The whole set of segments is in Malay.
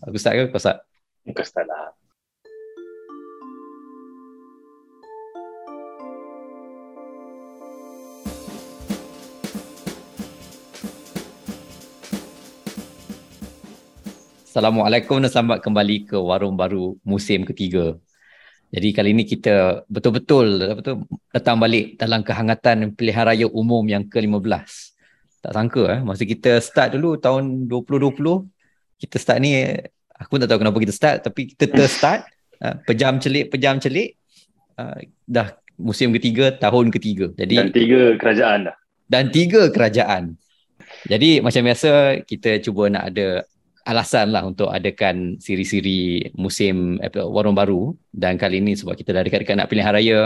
Aku start ke kau? Kau start lah. Assalamualaikum dan selamat kembali ke Warung Baru musim ketiga. Jadi kali ini kita betul-betul betul datang balik dalam kehangatan pilihan raya umum yang ke-15. Tak sangka eh masa kita start dulu tahun 2020 kita start ni aku tak tahu kenapa kita start tapi kita terstart uh, pejam celik pejam celik uh, dah musim ketiga tahun ketiga. Jadi Dan tiga kerajaan dah. dan tiga kerajaan. Jadi macam biasa kita cuba nak ada alasan lah untuk adakan siri-siri musim warung baru dan kali ini sebab kita dah dekat-dekat nak pilihan raya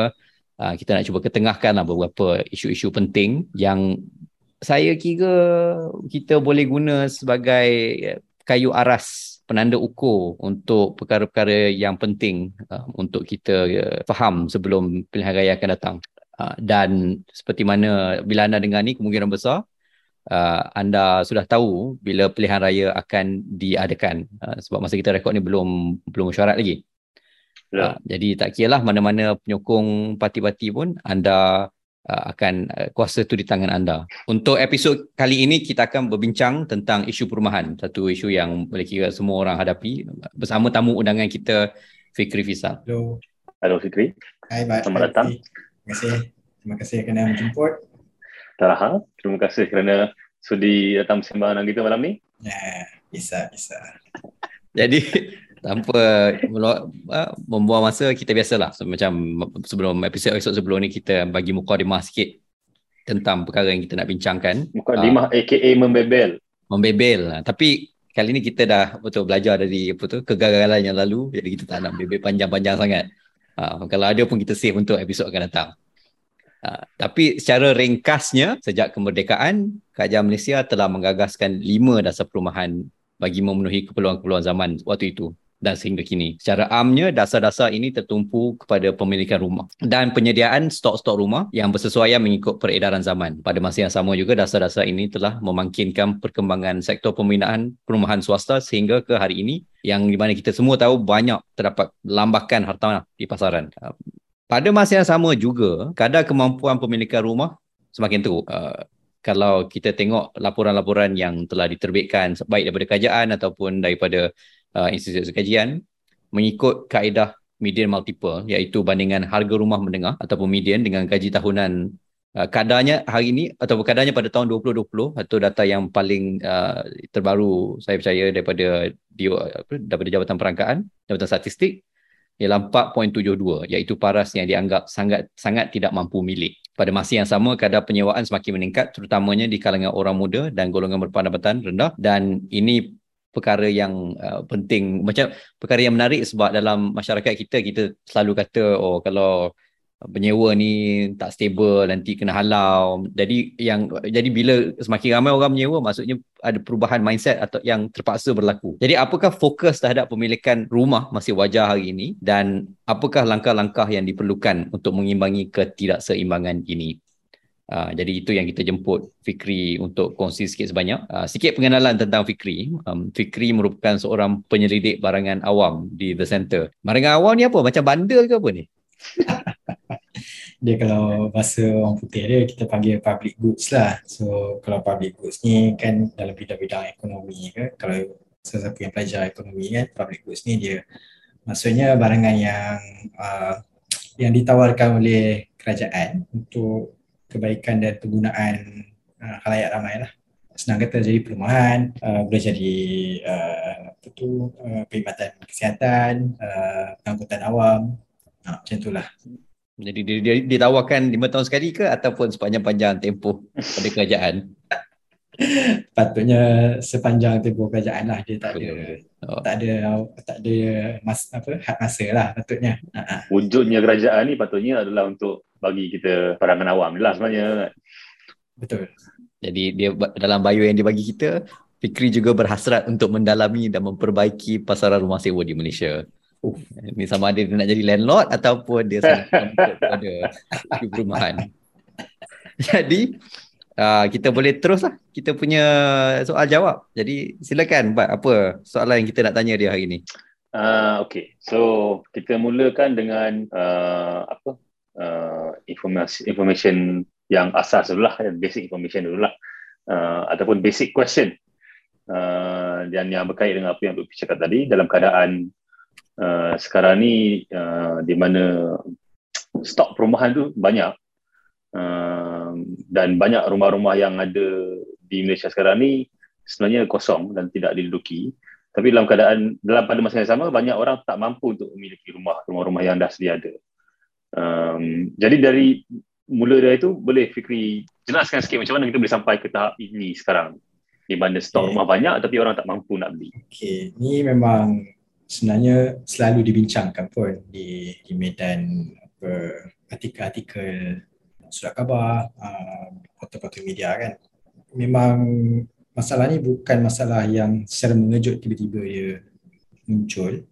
uh, kita nak cuba ketengahkan lah beberapa isu-isu penting yang saya kira kita boleh guna sebagai kayu aras penanda ukur untuk perkara-perkara yang penting uh, untuk kita uh, faham sebelum pilihan raya akan datang. Uh, dan seperti mana bila anda dengar ni kemungkinan besar uh, anda sudah tahu bila pilihan raya akan diadakan uh, sebab masa kita rekod ni belum belum syarat lagi. Ya. Uh, jadi tak kira lah mana-mana penyokong parti-parti pun anda akan uh, kuasa tu di tangan anda. Untuk episod kali ini kita akan berbincang tentang isu perumahan, satu isu yang boleh kira semua orang hadapi bersama tamu undangan kita Fikri Fisal. Hello. Halo Fikri. Hai, Bat. Selamat datang. Terima kasih. Terima kasih kerana menjemput. Taraha, terima kasih kerana sudi datang bersembang dengan kita malam ni. Ya, bisa, bisa. Jadi tanpa uh, membuang masa kita biasalah so, macam sebelum episod-episod sebelum ni kita bagi mukadimah sikit tentang perkara yang kita nak bincangkan Bukan Ah. lima aka membebel. membebel lah. tapi kali ni kita dah betul belajar dari apa tu kegagalan yang lalu jadi kita tak nak bebel panjang-panjang sangat uh, kalau ada pun kita save untuk episod akan datang Uh, tapi secara ringkasnya sejak kemerdekaan Kerajaan Malaysia telah menggagaskan lima dasar perumahan bagi memenuhi keperluan-keperluan zaman waktu itu dan sehingga kini. Secara amnya, dasar-dasar ini tertumpu kepada pemilikan rumah dan penyediaan stok-stok rumah yang bersesuaian mengikut peredaran zaman. Pada masa yang sama juga, dasar-dasar ini telah memangkinkan perkembangan sektor pembinaan perumahan swasta sehingga ke hari ini yang di mana kita semua tahu banyak terdapat lambakan hartanah di pasaran. Uh, Pada masa yang sama juga, kadar kemampuan pemilikan rumah semakin teruk. Uh, kalau kita tengok laporan-laporan yang telah diterbitkan baik daripada kerajaan ataupun daripada uh, institusi kajian mengikut kaedah median multiple iaitu bandingan harga rumah menengah ataupun median dengan gaji tahunan uh, kadarnya hari ini ataupun kadarnya pada tahun 2020 atau data yang paling uh, terbaru saya percaya daripada di, apa, daripada Jabatan Perangkaan Jabatan Statistik ialah 4.72 iaitu paras yang dianggap sangat sangat tidak mampu milik. Pada masa yang sama kadar penyewaan semakin meningkat terutamanya di kalangan orang muda dan golongan berpendapatan rendah dan ini perkara yang uh, penting macam perkara yang menarik sebab dalam masyarakat kita kita selalu kata oh kalau penyewa ni tak stable nanti kena halau. Jadi yang jadi bila semakin ramai orang menyewa maksudnya ada perubahan mindset atau yang terpaksa berlaku. Jadi apakah fokus terhadap pemilikan rumah masih wajar hari ini dan apakah langkah-langkah yang diperlukan untuk mengimbangi ketidakseimbangan ini? Uh, jadi itu yang kita jemput Fikri untuk kongsi sikit sebanyak. Uh, sikit pengenalan tentang Fikri. Um, Fikri merupakan seorang penyelidik barangan awam di The Center. Barangan awam ni apa? Macam bandel ke apa ni? Dia kalau bahasa orang putih dia, kita panggil public goods lah. So, kalau public goods ni kan dalam bidang-bidang ekonomi ke, kalau sesiapa yang pelajar ekonomi kan, public goods ni dia maksudnya barangan yang uh, yang ditawarkan oleh kerajaan untuk kebaikan dan penggunaan uh, khalayak ramai lah. Senang kata jadi perumahan, uh, boleh jadi uh, apa tu, uh, perkhidmatan kesihatan, uh, pengangkutan awam, uh, macam itulah. Jadi dia, dia ditawarkan lima tahun sekali ke ataupun sepanjang-panjang tempoh pada kerajaan? Patutnya sepanjang tempoh kerajaan lah dia tak ada Oh. tak ada tak ada mas apa had masa lah patutnya. Ha, ha. Wujudnya kerajaan ni patutnya adalah untuk bagi kita parangan awam ni lah sebenarnya. Betul. Jadi dia dalam bio yang dia bagi kita, Fikri juga berhasrat untuk mendalami dan memperbaiki pasaran rumah sewa di Malaysia. Oh. Ini sama ada dia nak jadi landlord ataupun dia sangat committed pada isu perumahan. Jadi uh, kita boleh terus lah kita punya soal jawab. Jadi silakan Bat, apa soalan yang kita nak tanya dia hari ini? Uh, okay, so kita mulakan dengan uh, apa uh, informasi information yang asas dulu lah, basic information dulu lah, uh, ataupun basic question uh, dan yang berkait dengan apa yang Lutfi cakap tadi dalam keadaan uh, sekarang ni uh, di mana stok perumahan tu banyak. Uh, dan banyak rumah-rumah yang ada di Malaysia sekarang ni sebenarnya kosong dan tidak diduduki. Tapi dalam keadaan dalam pada masa yang sama banyak orang tak mampu untuk memiliki rumah rumah-rumah yang dah sedia ada. Um, jadi dari mula dari itu boleh Fikri jelaskan sikit macam mana kita boleh sampai ke tahap ini sekarang di mana stok okay. rumah banyak tapi orang tak mampu nak beli. Okey, ni memang sebenarnya selalu dibincangkan pun di di medan apa artikel-artikel surat khabar, uh, portal-portal media kan. Memang masalah ni bukan masalah yang secara mengejut tiba-tiba dia muncul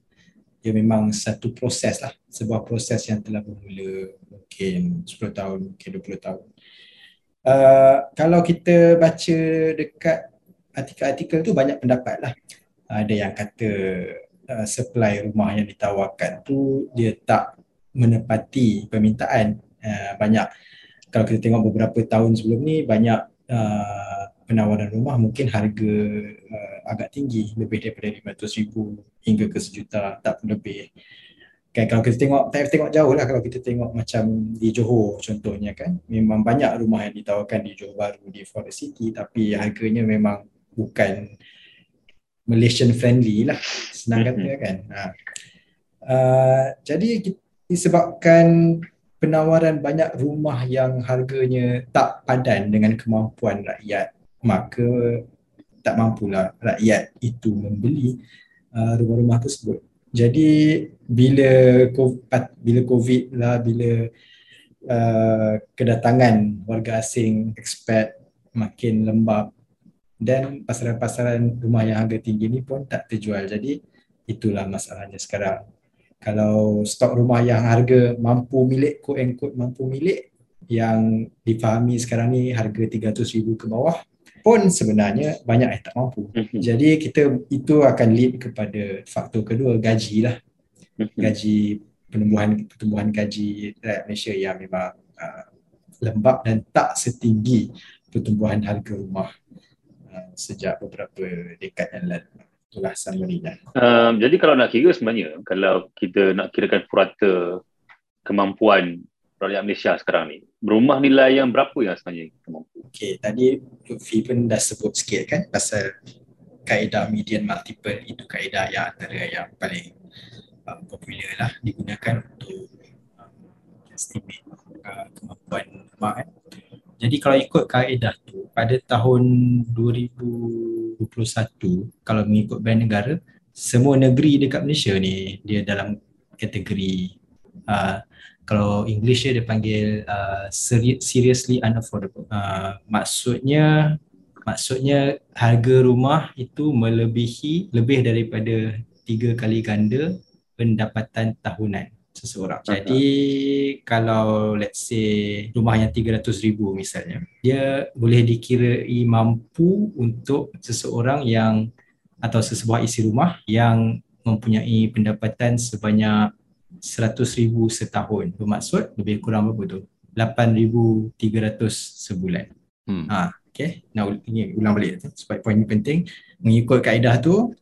dia memang satu proses lah sebuah proses yang telah bermula mungkin 10 tahun mungkin 20 tahun. Uh, kalau kita baca dekat artikel-artikel tu banyak pendapat lah. Ada yang kata uh, supply rumah yang ditawarkan tu dia tak menepati permintaan. Uh, banyak kalau kita tengok beberapa tahun sebelum ni banyak uh, penawaran rumah mungkin harga uh, agak tinggi. Lebih daripada 500 ribu hingga ke sejuta tak pun lebih kan kalau kita tengok tak tengok jauh lah kalau kita tengok macam di Johor contohnya kan memang banyak rumah yang ditawarkan di Johor Baru di Forest City tapi harganya memang bukan Malaysian friendly lah senang kata mm-hmm. kan ha. uh, jadi disebabkan penawaran banyak rumah yang harganya tak padan dengan kemampuan rakyat maka tak mampulah rakyat itu membeli uh, rumah-rumah tersebut. Jadi bila COVID, bila COVID lah, bila uh, kedatangan warga asing, expat makin lembab dan pasaran-pasaran rumah yang harga tinggi ni pun tak terjual. Jadi itulah masalahnya sekarang. Kalau stok rumah yang harga mampu milik, quote and quote mampu milik yang difahami sekarang ni harga 300 ribu ke bawah, pun sebenarnya banyak yang tak mampu. Mm-hmm. Jadi kita itu akan lead kepada faktor kedua gaji lah. Mm-hmm. Gaji penumbuhan pertumbuhan gaji rakyat Malaysia yang memang uh, lembab dan tak setinggi pertumbuhan harga rumah uh, sejak beberapa dekad yang lalu. Itulah summary um, Jadi kalau nak kira sebenarnya kalau kita nak kirakan purata kemampuan rakyat Malaysia sekarang ni. Rumah nilai yang berapa yang sebenarnya kita mampu? Okay, tadi Lutfi pun dah sebut sikit kan pasal kaedah median multiple itu kaedah yang antara yang paling uh, popular lah digunakan untuk uh, estimate uh, kemampuan rumah kan. Jadi kalau ikut kaedah tu pada tahun 2021 kalau mengikut Bank Negara semua negeri dekat Malaysia ni dia dalam kategori uh, kalau English dia panggil uh, seriously unaffordable. Uh, maksudnya maksudnya harga rumah itu melebihi lebih daripada tiga kali ganda pendapatan tahunan seseorang. Jadi kalau let's say rumah yang 300 ribu misalnya, dia boleh dikirai mampu untuk seseorang yang atau sesebuah isi rumah yang mempunyai pendapatan sebanyak Seratus ribu setahun. Bermaksud lebih kurang berapa tu? 8,300 sebulan. Hmm. Ha, okay. Nah, ini ulang balik sebab poin ini penting. Mengikut kaedah tu,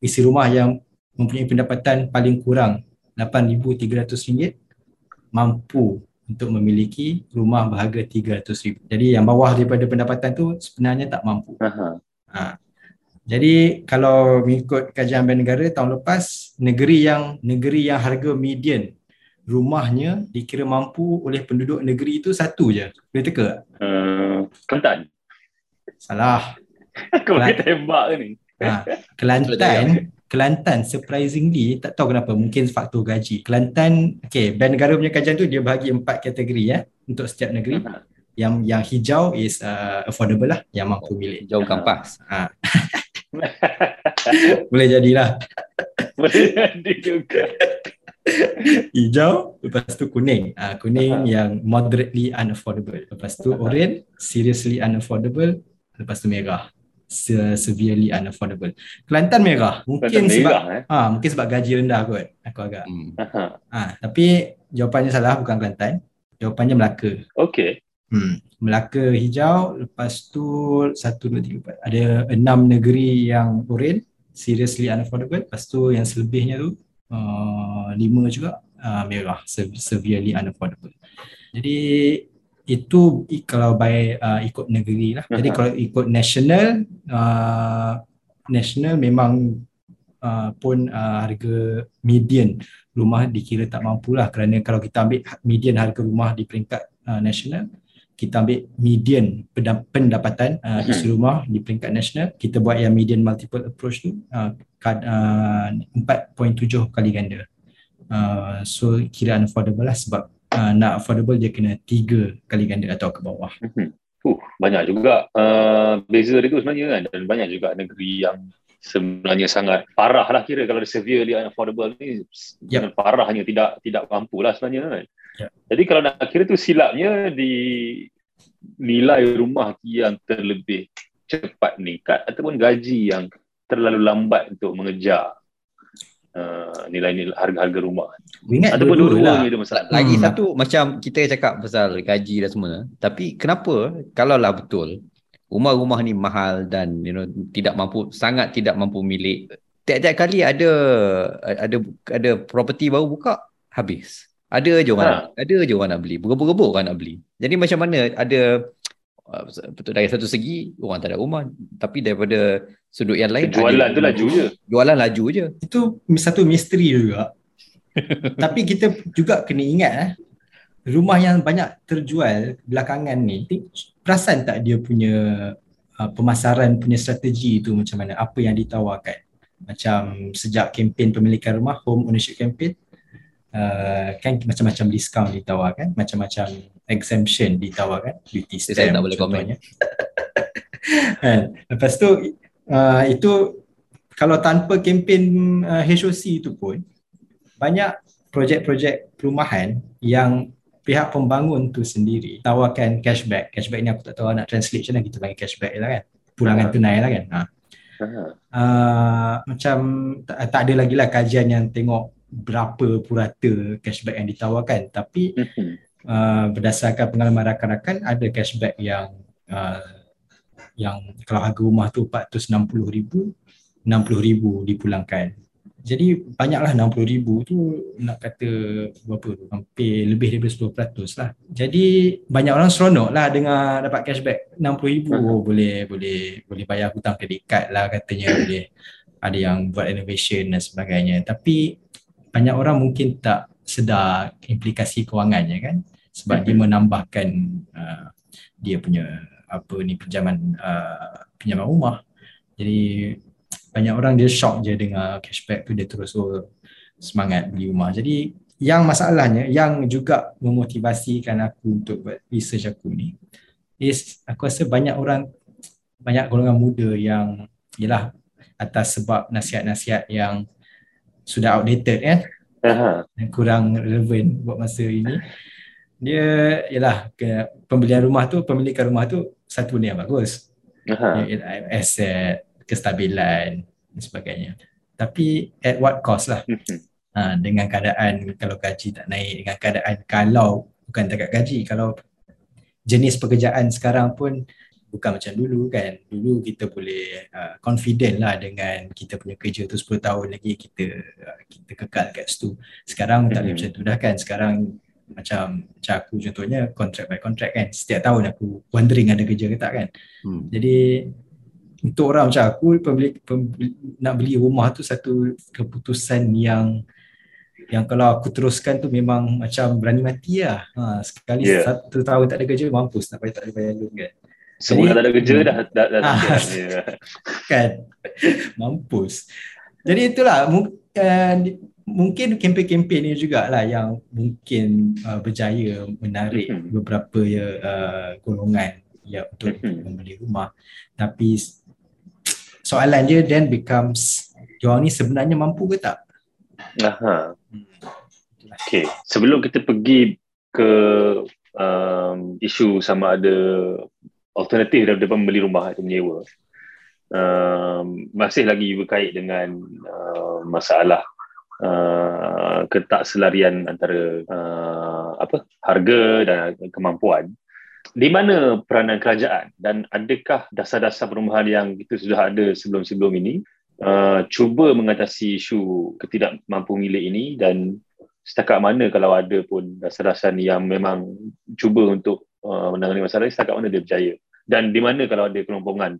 isi rumah yang mempunyai pendapatan paling kurang 8,300 ringgit mampu untuk memiliki rumah berharga 300 ribu. Jadi yang bawah daripada pendapatan tu sebenarnya tak mampu. Aha. Ha. Jadi kalau mengikut kajian Bank Negara tahun lepas negeri yang negeri yang harga median rumahnya dikira mampu oleh penduduk negeri itu satu je. Boleh teka? Uh, Kelantan. Salah. Kau boleh tembak ke ni? Ha, Kelantan Kelantan surprisingly tak tahu kenapa mungkin faktor gaji. Kelantan okey Bank Negara punya kajian tu dia bahagi empat kategori ya untuk setiap negeri. Yang yang hijau is uh, affordable lah yang mampu milik. Hijau kampas. Ha. Boleh jadilah. Boleh jadi juga. hijau, lepas tu kuning. Ah kuning Aha. yang moderately unaffordable. Lepas tu orange, seriously unaffordable. Lepas tu merah, se- severely unaffordable. Kelantan merah. Mungkin Kelantan sebab merah, eh? ah mungkin sebab gaji rendah kot. Aku agak. Hmm. Aha. Ah tapi jawapannya salah bukan Kelantan. Jawapannya Melaka. Okay. Hmm. Melaka hijau, lepas tu satu, dua, tiga, empat. Ada enam negeri yang orange, seriously unaffordable. Lepas tu yang selebihnya tu uh, lima juga uh, merah, se- severely unaffordable. Jadi itu kalau by uh, ikut negeri lah. Jadi kalau ikut national, uh, national memang uh, pun uh, harga median rumah dikira tak mampu lah kerana kalau kita ambil ha- median harga rumah di peringkat uh, nasional kita ambil median pendap- pendapatan uh, isi rumah di peringkat nasional kita buat yang median multiple approach tu uh, kad- uh, 4.7 kali ganda uh, so kira unaffordable lah sebab uh, nak affordable dia kena 3 kali ganda atau ke bawah Mhm. Uh, banyak juga uh, beza dia tu sebenarnya kan dan banyak juga negeri yang sebenarnya sangat parah lah kira kalau severely unaffordable ni Yep. parahnya tidak tidak mampu lah sebenarnya kan. Yep. Jadi kalau nak kira tu silapnya di nilai rumah yang terlebih cepat meningkat ataupun gaji yang terlalu lambat untuk mengejar uh, nilai-nilai harga-harga rumah. ingat Ataupun dua-dua lah masalah. Lagi Hmm. satu macam kita cakap pasal gaji dan semua tapi kenapa kalau lah betul rumah-rumah ni mahal dan you know tidak mampu sangat tidak mampu milik tiap-tiap kali ada ada ada property baru buka habis ada je orang Ha. nak, ada je orang nak beli berebut-rebut orang nak beli jadi macam mana ada uh, betul dari satu segi orang tak ada rumah tapi daripada sudut yang lain Jualan tu laju je. jualan laju je itu satu misteri juga. Tapi kita juga kena ingat eh, rumah yang banyak terjual belakangan ni, perasan tak dia punya uh, pemasaran punya strategi tu macam mana, apa yang ditawarkan. Macam sejak kempen pemilikan rumah, home ownership campaign, uh, kan macam-macam diskaun ditawarkan, macam-macam exemption ditawarkan, Saya stamp tak boleh komen. contohnya. kan? Lepas tu uh, itu kalau tanpa kempen uh, HOC itu pun banyak projek-projek perumahan yang pihak pembangun tu sendiri tawarkan cashback. Cashback ni aku tak tahu nak translate macam mana kita panggil cashback lah kan. Pulangan Ha. tunai lah kan. Ha. Ha. Uh, macam tak, tak ada lagi lah kajian yang tengok berapa purata cashback yang ditawarkan tapi Mhm. uh, berdasarkan pengalaman rakan-rakan ada cashback yang uh, yang kalau harga rumah tu 460,000 60,000 dipulangkan. Jadi banyaklah 60,000 tu nak kata berapa tu hampir lebih daripada 10% lah. Jadi banyak orang seronok lah dengar dapat cashback 60,000 oh, boleh boleh boleh bayar hutang kredit card lah katanya boleh ada yang buat renovation dan sebagainya. Tapi banyak orang mungkin tak sedar implikasi kewangannya kan sebab dia menambahkan uh, dia punya apa ni pinjaman uh, pinjaman rumah. Jadi banyak orang dia shock je dengar cashback tu dia terus oh, semangat beli rumah. Jadi yang masalahnya yang juga memotivasikan aku untuk buat research aku ni is aku rasa banyak orang banyak golongan muda yang ialah atas sebab nasihat-nasihat yang sudah outdated kan Aha. yang kurang relevan buat masa ini dia ialah ke pembelian rumah tu pemilikan rumah tu satu benda yang bagus Aha. Ya, aset kestabilan dan sebagainya tapi at what cost lah Mhm. ha, dengan keadaan kalau gaji tak naik dengan keadaan kalau bukan dekat gaji kalau jenis pekerjaan sekarang pun bukan macam dulu kan dulu kita boleh uh, confident lah dengan kita punya kerja tu 10 tahun lagi kita uh, kita kekal kat situ sekarang tak boleh macam tu dah kan sekarang macam macam aku contohnya contract by contract kan setiap tahun aku wondering ada kerja ke tak kan Hmm. jadi untuk orang macam aku pembeli, pembeli, nak beli rumah tu satu keputusan yang yang kalau aku teruskan tu memang macam berani mati lah. Ha, sekali Yeah. satu tahun tak ada kerja mampus nak bayar tak ada bayar loan kan. Semua Jadi- dah ada kerja Hmm. dah dah dah. Ah. dah ya. kan mampus jadi itulah mu- uh, di- mungkin kempen-kempen ni jugalah yang mungkin uh, berjaya menarik Mhm. beberapa uh, golongan ya untuk Mhm. membeli rumah tapi soalan dia then becomes diorang ni sebenarnya mampu ke tak Aha. Okay, sebelum kita pergi ke um, isu sama ada alternatif daripada membeli rumah atau menyewa, um, masih lagi berkait dengan uh, masalah uh, ketakselarian antara uh, apa harga dan kemampuan. Di mana peranan kerajaan dan adakah dasar-dasar perumahan yang kita sudah ada sebelum-sebelum ini uh, cuba mengatasi isu ketidakmampu milik ini dan setakat mana kalau ada pun dasar-dasar yang memang cuba untuk uh, menangani masalah ini setakat mana dia berjaya. Dan di mana kalau ada kelompongan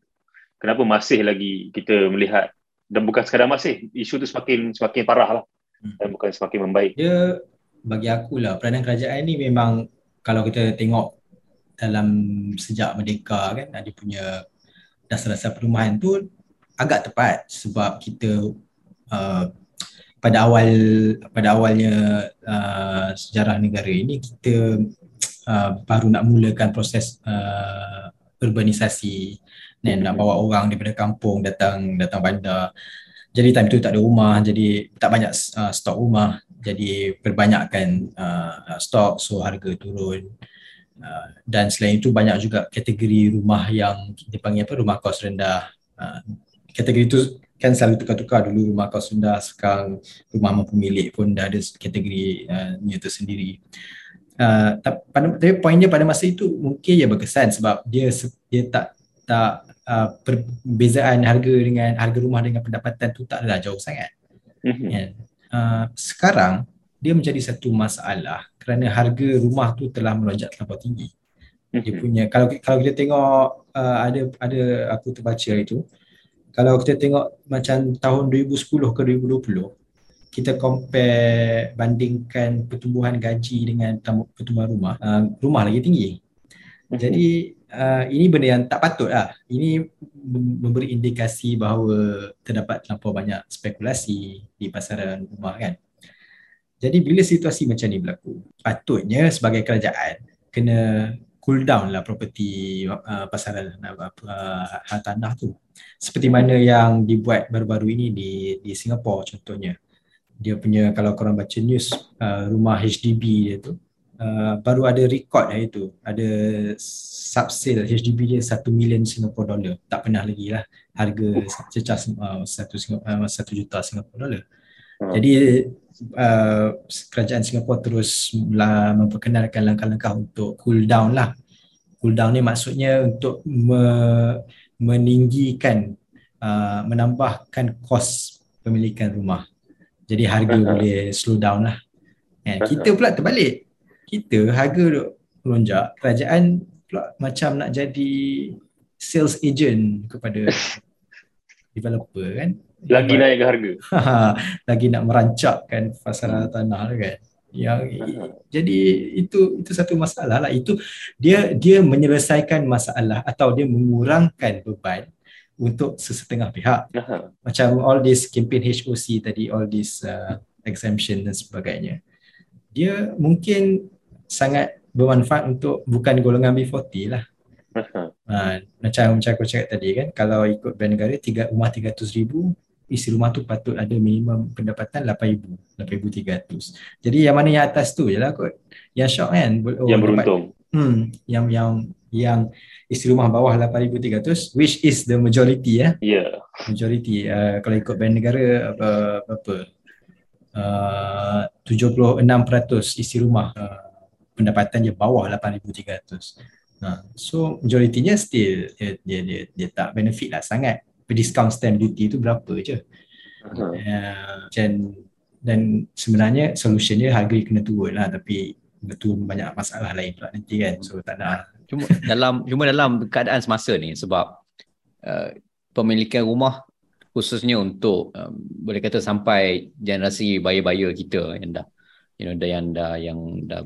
kenapa masih lagi kita melihat dan bukan sekadar masih isu itu semakin semakin parah lah. Hmm. dan bukan semakin membaik. Dia bagi aku lah peranan kerajaan ni memang kalau kita tengok dalam sejak merdeka kan dia punya dasar-dasar perumahan tu agak tepat sebab kita uh, pada awal pada awalnya uh, sejarah negara ini kita uh, baru nak mulakan proses uh, urbanisasi. Dan nak bawa orang daripada kampung datang datang bandar. Jadi time tu tak ada rumah jadi tak banyak uh, stok rumah. Jadi perbanyakkan uh, stok so harga turun. Uh, dan selain itu banyak juga kategori rumah yang dipanggil apa rumah kos rendah. Uh, kategori itu kan selalu tukar-tukar dulu rumah kos rendah sekarang rumah mampu milik pun dah ada kategori uh, itu Uh, tapi poinnya pada masa itu mungkin ia berkesan sebab dia dia tak tak uh, perbezaan harga dengan harga rumah dengan pendapatan tu tak adalah jauh sangat. Mm-hmm. Yeah. Uh, sekarang dia menjadi satu masalah kerana harga rumah tu telah melonjak terlalu tinggi. Dia mhm. punya kalau kalau kita tengok uh, ada ada aku terbaca itu kalau kita tengok macam tahun 2010 ke 2020 kita compare bandingkan pertumbuhan gaji dengan pertumbuhan rumah uh, rumah lagi tinggi. Mhm. Jadi uh, ini benda yang tak patut lah. Ini memberi indikasi bahawa terdapat terlalu banyak spekulasi di pasaran rumah kan. Jadi bila situasi macam ni berlaku, patutnya sebagai kerajaan kena cool down lah property uh, pasaran uh, uh, tanah tu. Seperti mana yang dibuat baru-baru ini di di Singapura contohnya. Dia punya kalau korang baca news uh, rumah HDB dia tu uh, baru ada record lah itu. Ada sub sale HDB dia 1 million Singapore dollar. Tak pernah lagi lah harga cecah uh, 1 uh, juta Singapore dollar. Hmm. Jadi uh, kerajaan Singapura terus lah memperkenalkan langkah-langkah untuk cool down lah. Cool down ni maksudnya untuk me- meninggikan, uh, menambahkan kos pemilikan rumah. Jadi harga hmm. boleh slow down lah. Eh, kita pula terbalik. Kita harga duk melonjak, kerajaan pula macam nak jadi sales agent kepada developer kan lagi naik harga lagi nak merancakkan pasaran hmm. tanah kan yang jadi itu itu satu masalah lah itu dia dia menyelesaikan masalah atau dia mengurangkan beban untuk sesetengah pihak. Uh macam all this campaign HOC tadi all this uh, exemption dan sebagainya. Dia mungkin sangat bermanfaat untuk bukan golongan B40 lah. Uh Ha, macam macam aku cakap tadi kan kalau ikut bank negara tiga rumah 300 ribu isi rumah tu patut ada minimum pendapatan 8000 8300 jadi yang mana yang atas tu je lah kot. Yang shock kan oh, yang beruntung. Dapat, hmm, yang yang yang isi rumah bawah 8300 which is the majority ya yeah. majority uh, kalau ikut bank negara apa apa uh, 76% isi rumah uh, pendapatan dia bawah 8300 Uh, so majoritinya still dia, dia, dia, dia tak benefit lah sangat discount stamp duty tu berapa je. Uh-huh. Uh, dan, dan sebenarnya solutionnya harga kena turun lah tapi betul banyak masalah lain pula nanti kan. So tak nak. Cuma dalam cuma dalam keadaan semasa ni sebab uh, pemilikan rumah khususnya untuk um, boleh kata sampai generasi buyer-buyer kita yang dah you know yang dah yang dah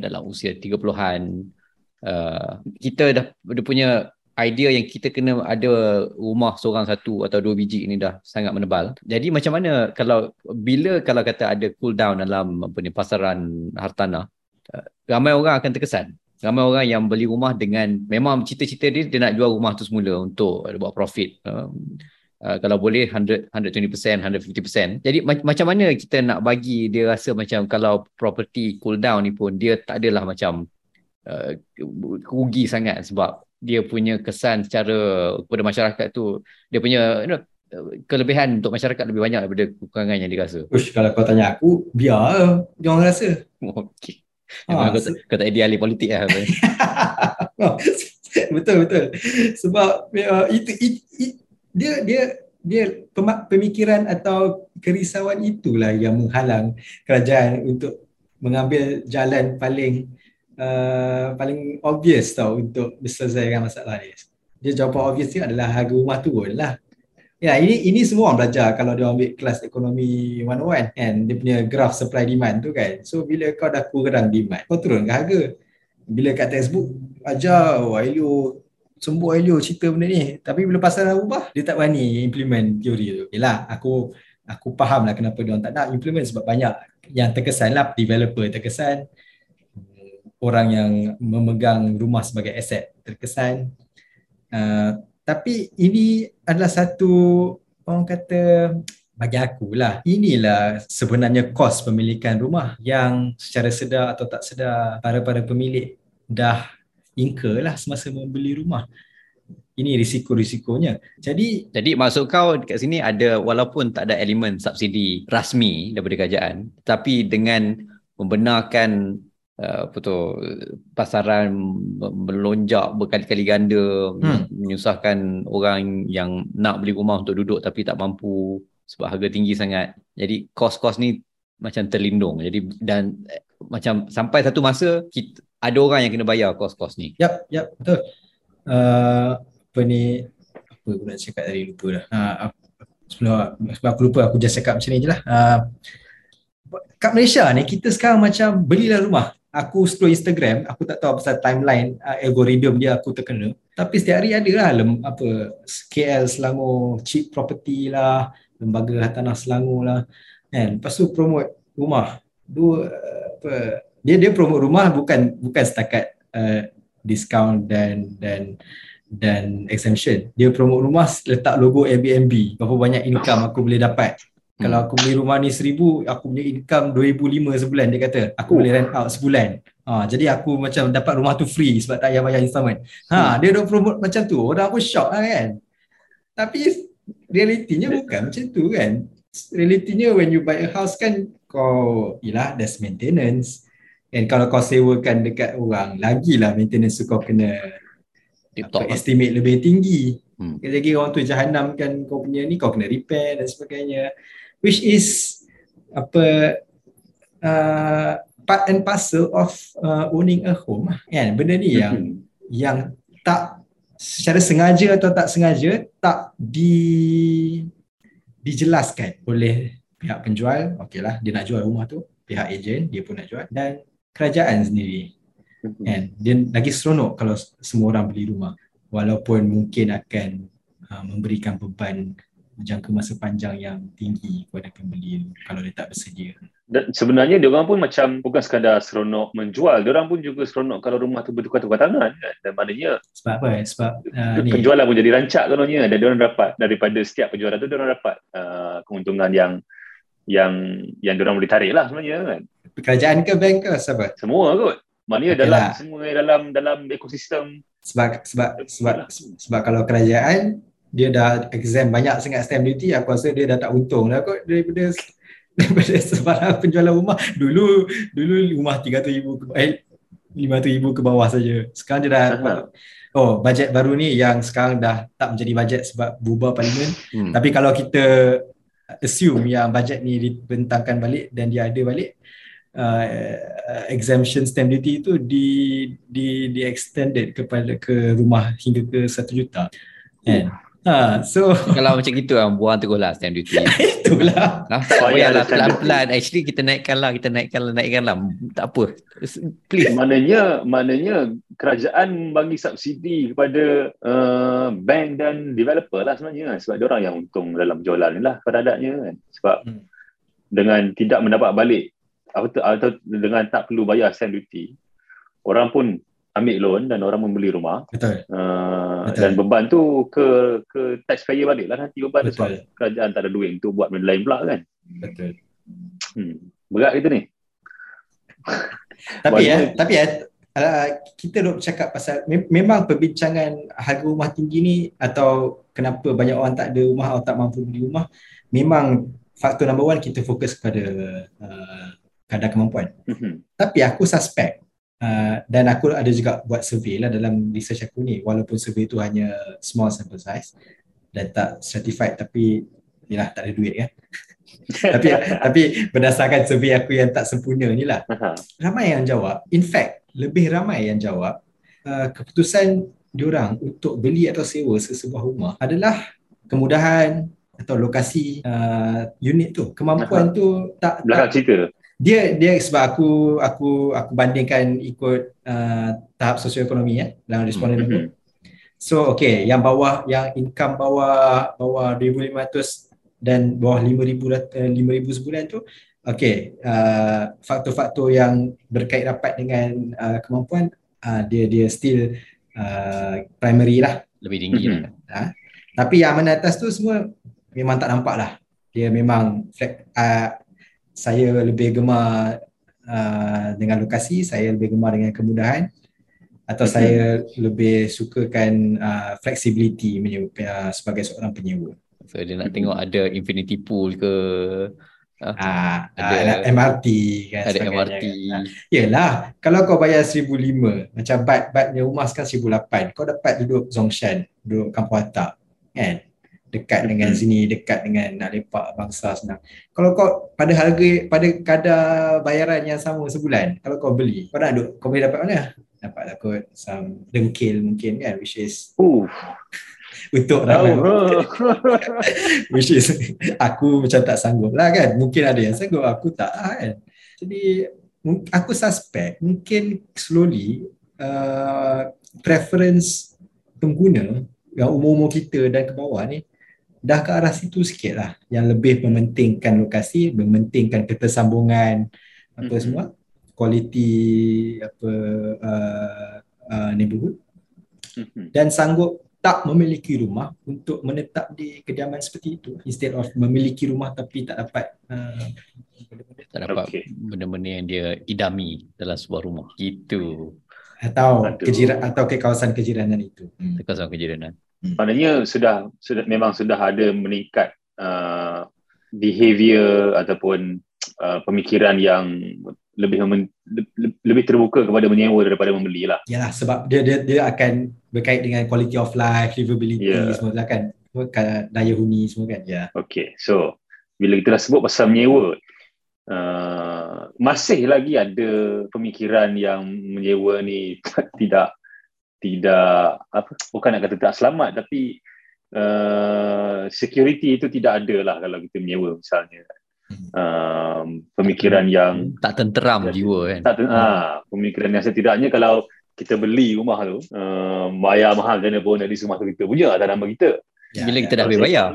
dalam usia 30-an uh, kita dah dia punya idea yang kita kena ada rumah seorang satu atau dua biji ini dah sangat menebal. Jadi macam mana kalau bila kalau kata ada cool down dalam apa ni pasaran hartanah, uh, ramai orang akan terkesan. Ramai orang yang beli rumah dengan memang cita-cita dia dia nak jual rumah tu semula untuk buat profit. Uh, uh, kalau boleh 100 120% 150% jadi ma- macam mana kita nak bagi dia rasa macam kalau property cool down ni pun dia tak adalah macam uh, rugi sangat sebab dia punya kesan secara kepada masyarakat tu dia punya you know, kelebihan untuk masyarakat lebih banyak daripada kekurangan yang dirasa. Ush, kalau kau tanya aku, biar dia orang rasa. Okey. Ha, kau, so, kau tak ideali politik lah. betul betul. Sebab uh, itu, it, it, dia dia dia pemikiran atau kerisauan itulah yang menghalang kerajaan untuk mengambil jalan paling uh, paling obvious tau untuk selesaikan masalah ni. Dia jawapan obvious ni adalah harga rumah turun lah. Ya, ini ini semua orang belajar kalau dia ambil kelas ekonomi 101 kan. Dia punya graph supply demand tu kan. So bila kau dah kurang demand, kau turun harga. Bila kat textbook ajar oh, Elio sembuh Elio cerita benda ni. Tapi bila pasal dah ubah, dia tak berani implement teori tu. Yalah, aku aku faham lah kenapa dia orang tak nak implement sebab banyak yang terkesan lah developer terkesan orang yang memegang rumah sebagai aset terkesan uh, tapi ini adalah satu orang kata bagi aku lah inilah sebenarnya kos pemilikan rumah yang secara sedar atau tak sedar para-para pemilik dah incur lah semasa membeli rumah ini risiko-risikonya. Jadi jadi maksud kau dekat sini ada walaupun tak ada elemen subsidi rasmi daripada kerajaan tapi dengan membenarkan apa tu pasaran melonjak berkali-kali ganda hmm. menyusahkan orang yang nak beli rumah untuk duduk tapi tak mampu sebab harga tinggi sangat. Jadi kos-kos ni macam terlindung. Jadi dan eh, macam sampai satu masa kita, ada orang yang kena bayar kos-kos ni. Yap yap betul. Uh, apa ni apa aku nak cakap tadi lupa dah. Uh, sebelum sebab aku lupa aku just cakap macam ni je lah. Uh, kat Malaysia ni kita sekarang macam belilah rumah aku scroll Instagram, aku tak tahu pasal timeline uh, algorithm dia aku terkena. Tapi setiap hari ada lah lem, apa KL Selangor cheap property lah, lembaga hartanah Selangor lah. Kan? Lepas tu promote rumah. Dua apa dia dia promote rumah bukan bukan setakat uh, discount dan dan dan exemption. Dia promote rumah letak logo Airbnb. Berapa banyak income aku boleh dapat. Hmm. Kalau aku beli rumah ni seribu, aku punya income dua ribu lima sebulan dia kata. Aku oh. boleh rent out sebulan. Ha, jadi aku macam dapat rumah tu free sebab tak payah bayar installment. Ha, hmm. dia dah promote macam tu. Orang pun shock lah kan. Tapi realitinya bukan macam tu kan. Realitinya when you buy a house kan kau, yelah there's maintenance. And kalau kau sewakan dekat orang, lagilah maintenance tu kau kena apa, estimate lebih tinggi. Hmm. Lagi orang tu jahanam kan kau punya ni kau kena repair dan sebagainya which is apa uh, part and parcel of uh, owning a home. Kan? Benda ni yang mm-hmm. yang tak secara sengaja atau tak sengaja tak di dijelaskan oleh pihak penjual. Okeylah dia nak jual rumah tu pihak ejen dia pun nak jual. Dan kerajaan sendiri. Mm-hmm. kan? Dia lagi seronok kalau semua orang beli rumah. Walaupun mungkin akan uh, memberikan beban jangka masa panjang yang tinggi kepada pembeli kalau dia tak bersedia. Dan sebenarnya dia orang pun macam bukan sekadar seronok menjual, dia orang pun juga seronok kalau rumah tu bertukar-tukar tangan kan. Dan maknanya sebab apa? Sebab uh, penjualan pun jadi rancak kononnya dan dia orang dapat daripada setiap penjualan tu dia orang dapat uh, keuntungan yang yang yang dia orang boleh tarik lah sebenarnya kan. Kerajaan ke bank ke siapa? Semua kot. Maknanya okay dalam lah. semua dalam dalam ekosistem sebab sebab sebab sebab kalau kerajaan dia dah exam banyak sangat stamp duty aku rasa dia dah tak untung lah kot daripada daripada sebarang penjualan rumah. Dulu dulu rumah 300 ribu ke, eh, 500 ribu ke bawah saja. Sekarang dia dah oh bajet baru ni yang sekarang dah tak menjadi bajet sebab bubar parlimen. Hmm. tapi kalau kita assume yang bajet ni dibentangkan balik dan dia ada balik uh, exemption stamp duty itu di di di extended kepada ke rumah hingga ke 1 juta. Kan hmm. Ha, so kalau macam gitu lah buang terus lah stamp duty. Itulah. Nah, tak payah lah pelan-pelan. Actually kita naikkan lah, kita naikkan lah, naikkan lah. Tak apa. Please. Maknanya, maknanya kerajaan bagi subsidi kepada uh, bank dan developer lah sebenarnya. Sebab dia orang yang untung dalam jualan ni lah pada adatnya kan. Sebab hmm. dengan tidak mendapat balik atau, atau dengan tak perlu bayar stamp duty, orang pun ambil loan dan orang membeli rumah Betul. uh, Betul. dan beban tu ke ke taxpayer balik lah nanti beban tu Betul. sebab kerajaan tak ada duit untuk buat benda lain pula kan Betul. hmm. berat kita ni Tapi ya, Bagi- tapi ya uh, kita duk cakap pasal mem- memang perbincangan harga rumah tinggi ni atau kenapa banyak orang tak ada rumah atau tak mampu beli rumah memang faktor number one kita fokus kepada uh, kadar kemampuan. Mhm. Tapi aku suspect uh, dan aku ada juga buat survey lah dalam research aku ni walaupun survey tu hanya small sample size dan tak certified tapi yalah tak ada duit kan. tapi tapi berdasarkan survey aku yang tak sempurna ni lah Aha. ramai yang jawab. In fact, lebih ramai yang jawab uh, keputusan diorang untuk beli atau sewa sesebuah rumah adalah kemudahan atau lokasi uh, unit tu. Kemampuan tu tak, belakang tak cerita dia dia sebab aku aku aku bandingkan ikut uh, tahap sosioekonomi ya dalam responden Mhm. aku. So okay, yang bawah yang income bawah bawah 2500 dan bawah 5000 rat- eh, 5000 sebulan tu okay, uh, faktor-faktor yang berkait rapat dengan uh, kemampuan uh, dia dia still uh, primary lah. Lebih tinggi Mhm. lah. Tapi yang mana atas tu semua memang tak nampak lah. Dia memang flex- uh, saya lebih gemar uh, dengan lokasi, saya lebih gemar dengan kemudahan atau Mhm. saya lebih sukakan uh, flexibility menyewa, uh, sebagai seorang penyewa. So dia nak tengok ada infinity pool ke Ah, Ada- ada MRT kan ada sebagainya MRT. kan. Ah, Yelah, kalau kau bayar 1,500 macam bat batnya rumah sekarang 1,800 kau dapat duduk Zongshan, duduk Kampung Atak kan. Dekat dengan Mhm. sini, dekat dengan nak lepak bangsa senang. Kalau kau pada harga pada kadar bayaran yang sama sebulan, kalau kau beli, kau nak duduk, kau boleh dapat mana? Dapat lah kot some dengkil mungkin kan which is uh, untuk tahu ramai which is aku macam tak sanggup lah kan mungkin ada yang sanggup aku tak lah kan jadi aku suspect mungkin slowly uh, preference pengguna yang umur-umur kita dan ke bawah ni dah ke arah situ sikit lah yang lebih mementingkan lokasi mementingkan ketersambungan apa Mhm. semua quality apa uh, uh, neighborhood Mhm. dan sanggup tak memiliki rumah untuk menetap di kediaman seperti itu instead of memiliki rumah tapi tak dapat uh, benda-benda Tak dapat Okey. benda-benda yang dia idami dalam sebuah rumah. Gitu. atau Aduh. kejiran atau ke kawasan kejiranan itu. Hmm. Sama kejiranan. Maknanya sudah sudah memang sudah ada meningkat uh, behavior ataupun uh, pemikiran yang lebih memen, le- lebih terbuka kepada menyewa daripada membeli lah. Yalah sebab dia dia dia akan berkait dengan quality of life, livability Ya. semua lah kan. Kan daya huni semua kan. Ya. Okay, so bila kita dah sebut pasal menyewa, uh, masih lagi ada pemikiran yang menyewa ni tidak tidak apa bukan nak kata tak selamat tapi uh, security itu tidak ada lah kalau kita menyewa misalnya. Um, pemikiran yang Tak tenteram Ya. jiwa kan. tak ah, pemikiran yang setidaknya kalau kita beli rumah tu uh, bayar mahal dan pun dari rumah tu kita punya atas nama kita Ya, Bila ya. kita dah habis bayar.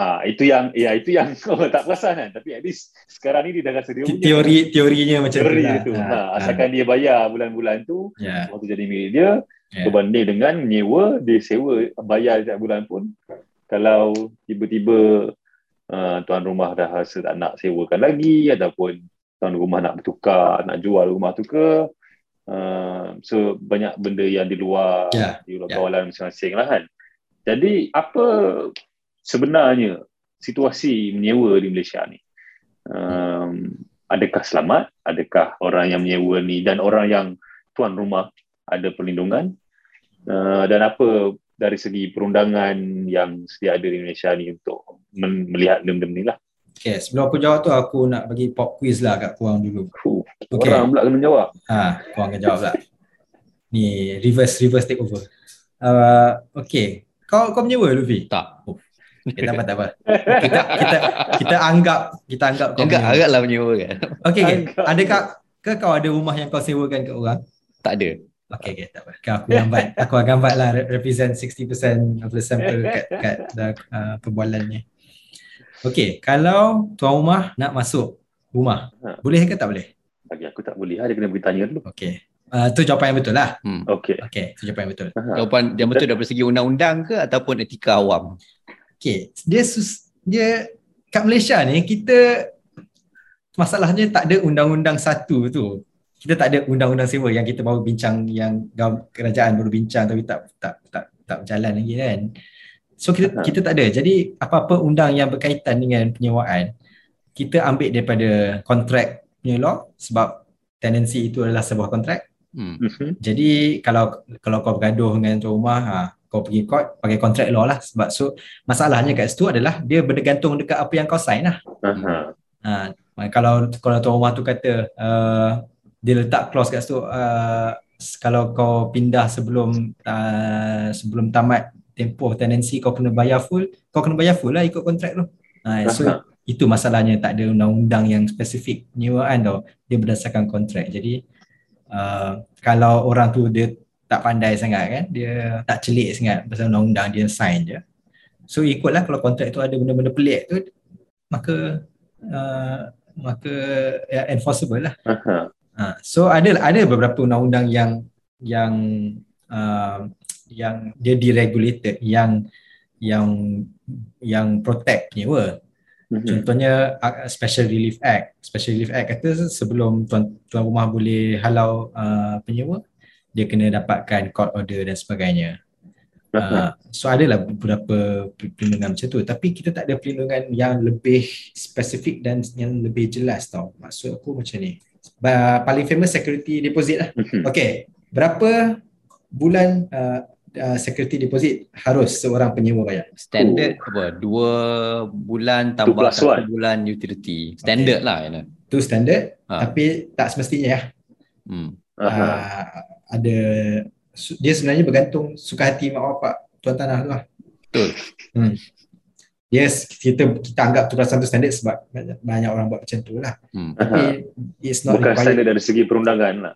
Ah itu yang ya itu yang kau tak perasan kan tapi at least sekarang ni dia dah rasa dia punya Teori teorinya macam teori tu lah. tu. Ha, Ha, ha. asalkan dia bayar bulan-bulan tu Ya. rumah tu jadi milik dia Ya. berbanding dengan menyewa dia sewa bayar setiap bulan pun kalau tiba-tiba uh, tuan rumah dah rasa tak nak sewakan lagi ataupun tuan rumah nak bertukar nak jual rumah tu ke uh, so banyak benda yang di luar Ya, di luar ya. kawalan masing-masing lah kan jadi apa sebenarnya situasi menyewa di Malaysia ni um, adakah selamat adakah orang yang menyewa ni dan orang yang tuan rumah ada perlindungan uh, dan apa dari segi perundangan yang sedia ada di Malaysia ni untuk men- melihat benda-benda ni lah. Okay, sebelum aku jawab tu aku nak bagi pop quiz lah kat korang dulu. Fuh, Okay. Orang pula kena jawab. Ha, korang akan jawab lah. Ni reverse reverse take over. Uh, okay. Kau kau menyewa Luffy? Tak. Okay, tak apa tak apa. Kita kita kita anggap kita anggap kau Agak menyewa. agaklah menyewa kan. Okay, okay. Anggap. Adakah ke kau ada rumah yang kau sewakan ke orang? Tak ada. Okay, okay, tak apa. Kan aku gambar. Aku akan gambar lah re- represent 60% of the sample kat, kat uh, perbualan ni. Okay, kalau tuan rumah nak masuk rumah, Ha. boleh ke tak boleh? Bagi aku tak boleh. Ada kena bertanya dulu. Okay. uh, tu jawapan yang betul lah. Hmm. Okey. Okay, tu jawapan yang betul. Aha. Jawapan yang betul daripada segi undang-undang ke ataupun etika awam? Okay, dia sus, dia kat Malaysia ni kita masalahnya tak ada undang-undang satu tu. Kita tak ada undang-undang sewa yang kita baru bincang yang kerajaan baru bincang tapi tak tak tak tak berjalan lagi kan. So kita kita tak ada. Jadi apa-apa undang yang berkaitan dengan penyewaan kita ambil daripada kontrak punya law sebab tenancy itu adalah sebuah kontrak. Hmm. Mhm. Jadi kalau kalau kau bergaduh dengan tuan rumah, ha, kau pergi court pakai kontrak law lah sebab so masalahnya kat situ adalah dia bergantung dekat apa yang kau sign lah. Aha. Ha, kalau kalau tuan rumah tu kata uh, dia letak clause kat situ uh, kalau kau pindah sebelum uh, sebelum tamat tempoh tenancy kau kena bayar full, kau kena bayar full lah ikut kontrak tu. Ha, so Aha. itu masalahnya tak ada undang-undang yang spesifik penyewaan tau. Dia berdasarkan kontrak. Jadi uh, kalau orang tu dia tak pandai sangat kan, dia tak celik sangat pasal undang-undang dia sign je. So ikutlah kalau kontrak tu ada benda-benda pelik tu maka uh, maka ya, enforceable lah. Ha, so ada ada beberapa undang-undang yang yang uh, yang dia deregulated yang yang yang protect penyewa. Mhm. Contohnya uh, Special Relief Act. Special Relief Act kata sebelum tuan, tuan rumah boleh halau uh, penyewa, dia kena dapatkan court order dan sebagainya. Uh, so adalah beberapa perlindungan macam tu tapi kita tak ada perlindungan yang lebih spesifik dan yang lebih jelas tau. Maksud aku macam ni. Ba- paling famous security deposit lah. Mhm. Okay, berapa bulan uh, uh, security deposit harus seorang penyewa bayar? Standard apa? Dua bulan tambah satu one. bulan utility. Standard lah. You know. Itu standard Ha. tapi tak semestinya ya. Hmm. Aha. uh, ada dia sebenarnya bergantung suka hati mak bapak tuan tanah tu lah. Betul. Hmm. Yes, kita kita anggap tu perasaan tu standard sebab banyak, banyak orang buat macam tu lah. Hmm. Aha. Tapi it's not Bukan required. standard dari segi perundangan lah.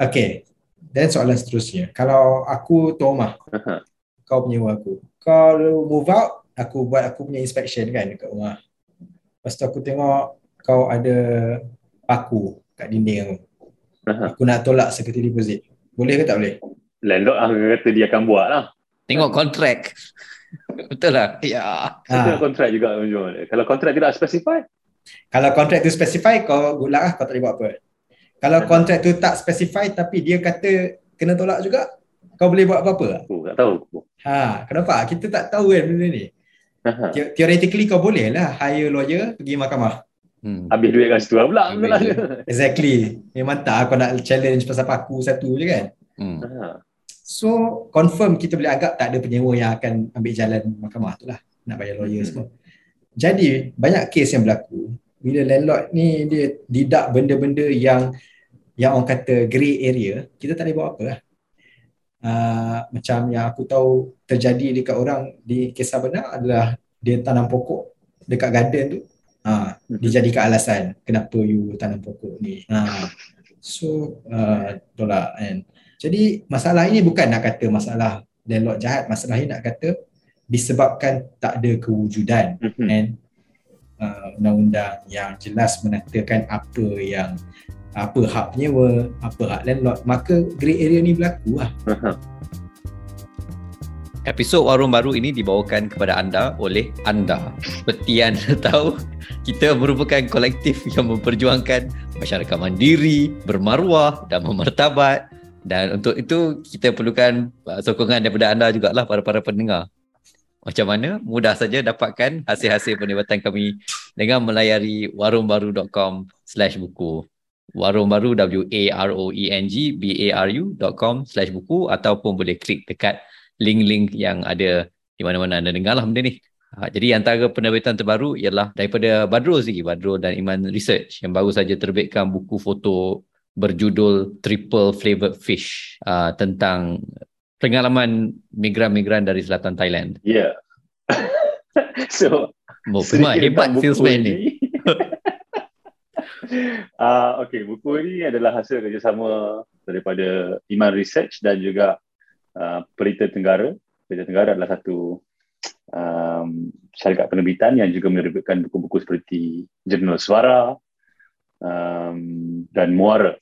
Okay. Dan soalan seterusnya. Kalau aku tuan rumah, Aha. kau penyewa aku. Kalau move out, aku buat aku punya inspection kan dekat rumah. Lepas tu aku tengok kau ada paku kat dinding aku. Aha. Aku nak tolak security deposit. Boleh ke tak boleh? Landlord akan kata dia akan buat lah. Tengok kontrak. Betul lah. Ya. Itu Ha. kontrak juga ujung dia. Kalau kontrak tidak specify, Kalau kontrak tu specify kau good luck lah kau tak boleh buat apa. Kalau kontrak tu tak specify tapi dia kata kena tolak juga, kau boleh buat apa-apa tak? aku tak tahu. Ha, kenapa? Kita tak tahu kan benda ni. Aha. The- Theoretically kau boleh lah hire lawyer pergi mahkamah. Hmm. Habis duit kat situ lah pula. Duit. Exactly. Memang tak kau nak challenge pasal paku satu je kan. Hmm. Aha. So confirm kita boleh anggap tak ada penyewa yang akan ambil jalan mahkamah tu lah. Nak bayar lawyer Hmm. semua. Jadi banyak kes yang berlaku bila landlord ni dia didak benda-benda yang yang orang kata grey area, kita tak boleh buat apa lah. Uh, macam yang aku tahu terjadi dekat orang di kisah benar adalah dia tanam pokok dekat garden tu. Ha, dijadikan alasan kenapa you tanam pokok ni. Ha, so uh, tolak kan. Jadi masalah ini bukan nak kata masalah landlord jahat, masalah ini nak kata disebabkan tak ada kewujudan Mhm. and uh, undang-undang yang jelas menatakan apa yang apa hak penyewa, apa hak landlord, maka grey area ni berlaku lah. Episod Warung Baru ini dibawakan kepada anda oleh anda. Seperti anda tahu, kita merupakan kolektif yang memperjuangkan masyarakat mandiri, bermaruah dan memertabat. Dan untuk itu, kita perlukan uh, sokongan daripada anda jugalah para-para pendengar. Macam mana? Mudah saja dapatkan hasil-hasil penerbitan kami dengan melayari warungbaru.com slash buku. Warung Baru W-A-R-O-E-N-G B-A-R-U.com slash buku ataupun boleh klik dekat link-link yang ada di mana-mana anda dengar lah benda ni. Ha, jadi antara penerbitan terbaru ialah daripada Badrul sendiri, Badrul dan Iman Research yang baru saja terbitkan buku foto berjudul Triple Flavored Fish uh, tentang pengalaman migran-migran dari selatan Thailand. Ya. so, Oh, memang hebat salesman ni. Ah, okay, buku ini adalah hasil kerjasama daripada Iman Research dan juga uh, Pelita Tenggara. Pelita Tenggara adalah satu um, syarikat penerbitan yang juga menerbitkan buku-buku seperti Jurnal Suara um, dan Muara.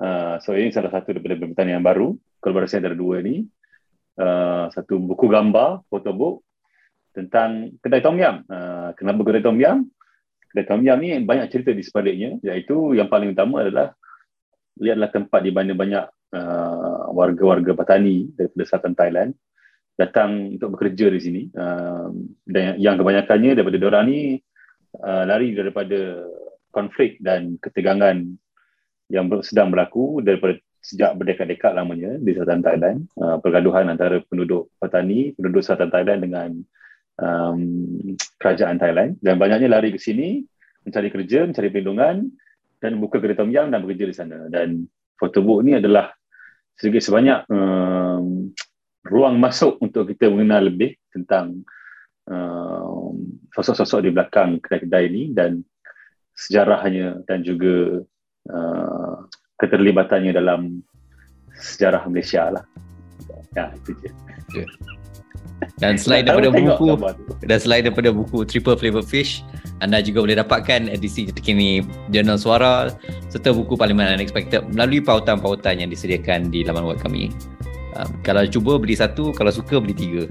Uh, so ini salah satu daripada pembentangan yang baru kolaborasi antara dua ni. Uh, satu buku gambar, photobook tentang kedai Tom Yam. Uh, kenapa kedai Tom Yam? Kedai Tom Yam ni banyak cerita di sebaliknya iaitu yang paling utama adalah lihatlah tempat di mana banyak uh, warga-warga petani daripada selatan Thailand datang untuk bekerja di sini. Uh, dan yang kebanyakannya daripada orang ni uh, lari daripada konflik dan ketegangan yang sedang berlaku daripada sejak berdekat-dekat lamanya di selatan Thailand. Uh, pergaduhan antara penduduk petani penduduk selatan Thailand dengan um, kerajaan Thailand. Dan banyaknya lari ke sini mencari kerja mencari perlindungan dan buka tom yam dan bekerja di sana. Dan photobook ni adalah sebanyak um, ruang masuk untuk kita mengenal lebih tentang um, sosok-sosok di belakang kedai-kedai ini dan sejarahnya dan juga uh, keterlibatannya dalam sejarah Malaysia lah. Ya, itu je. Okay. Dan selain daripada buku dan selain daripada buku Triple Flavor Fish, anda juga boleh dapatkan edisi terkini Jurnal Suara serta buku Parlimen Unexpected melalui pautan-pautan yang disediakan di laman web kami. Um, kalau cuba beli satu, kalau suka beli tiga.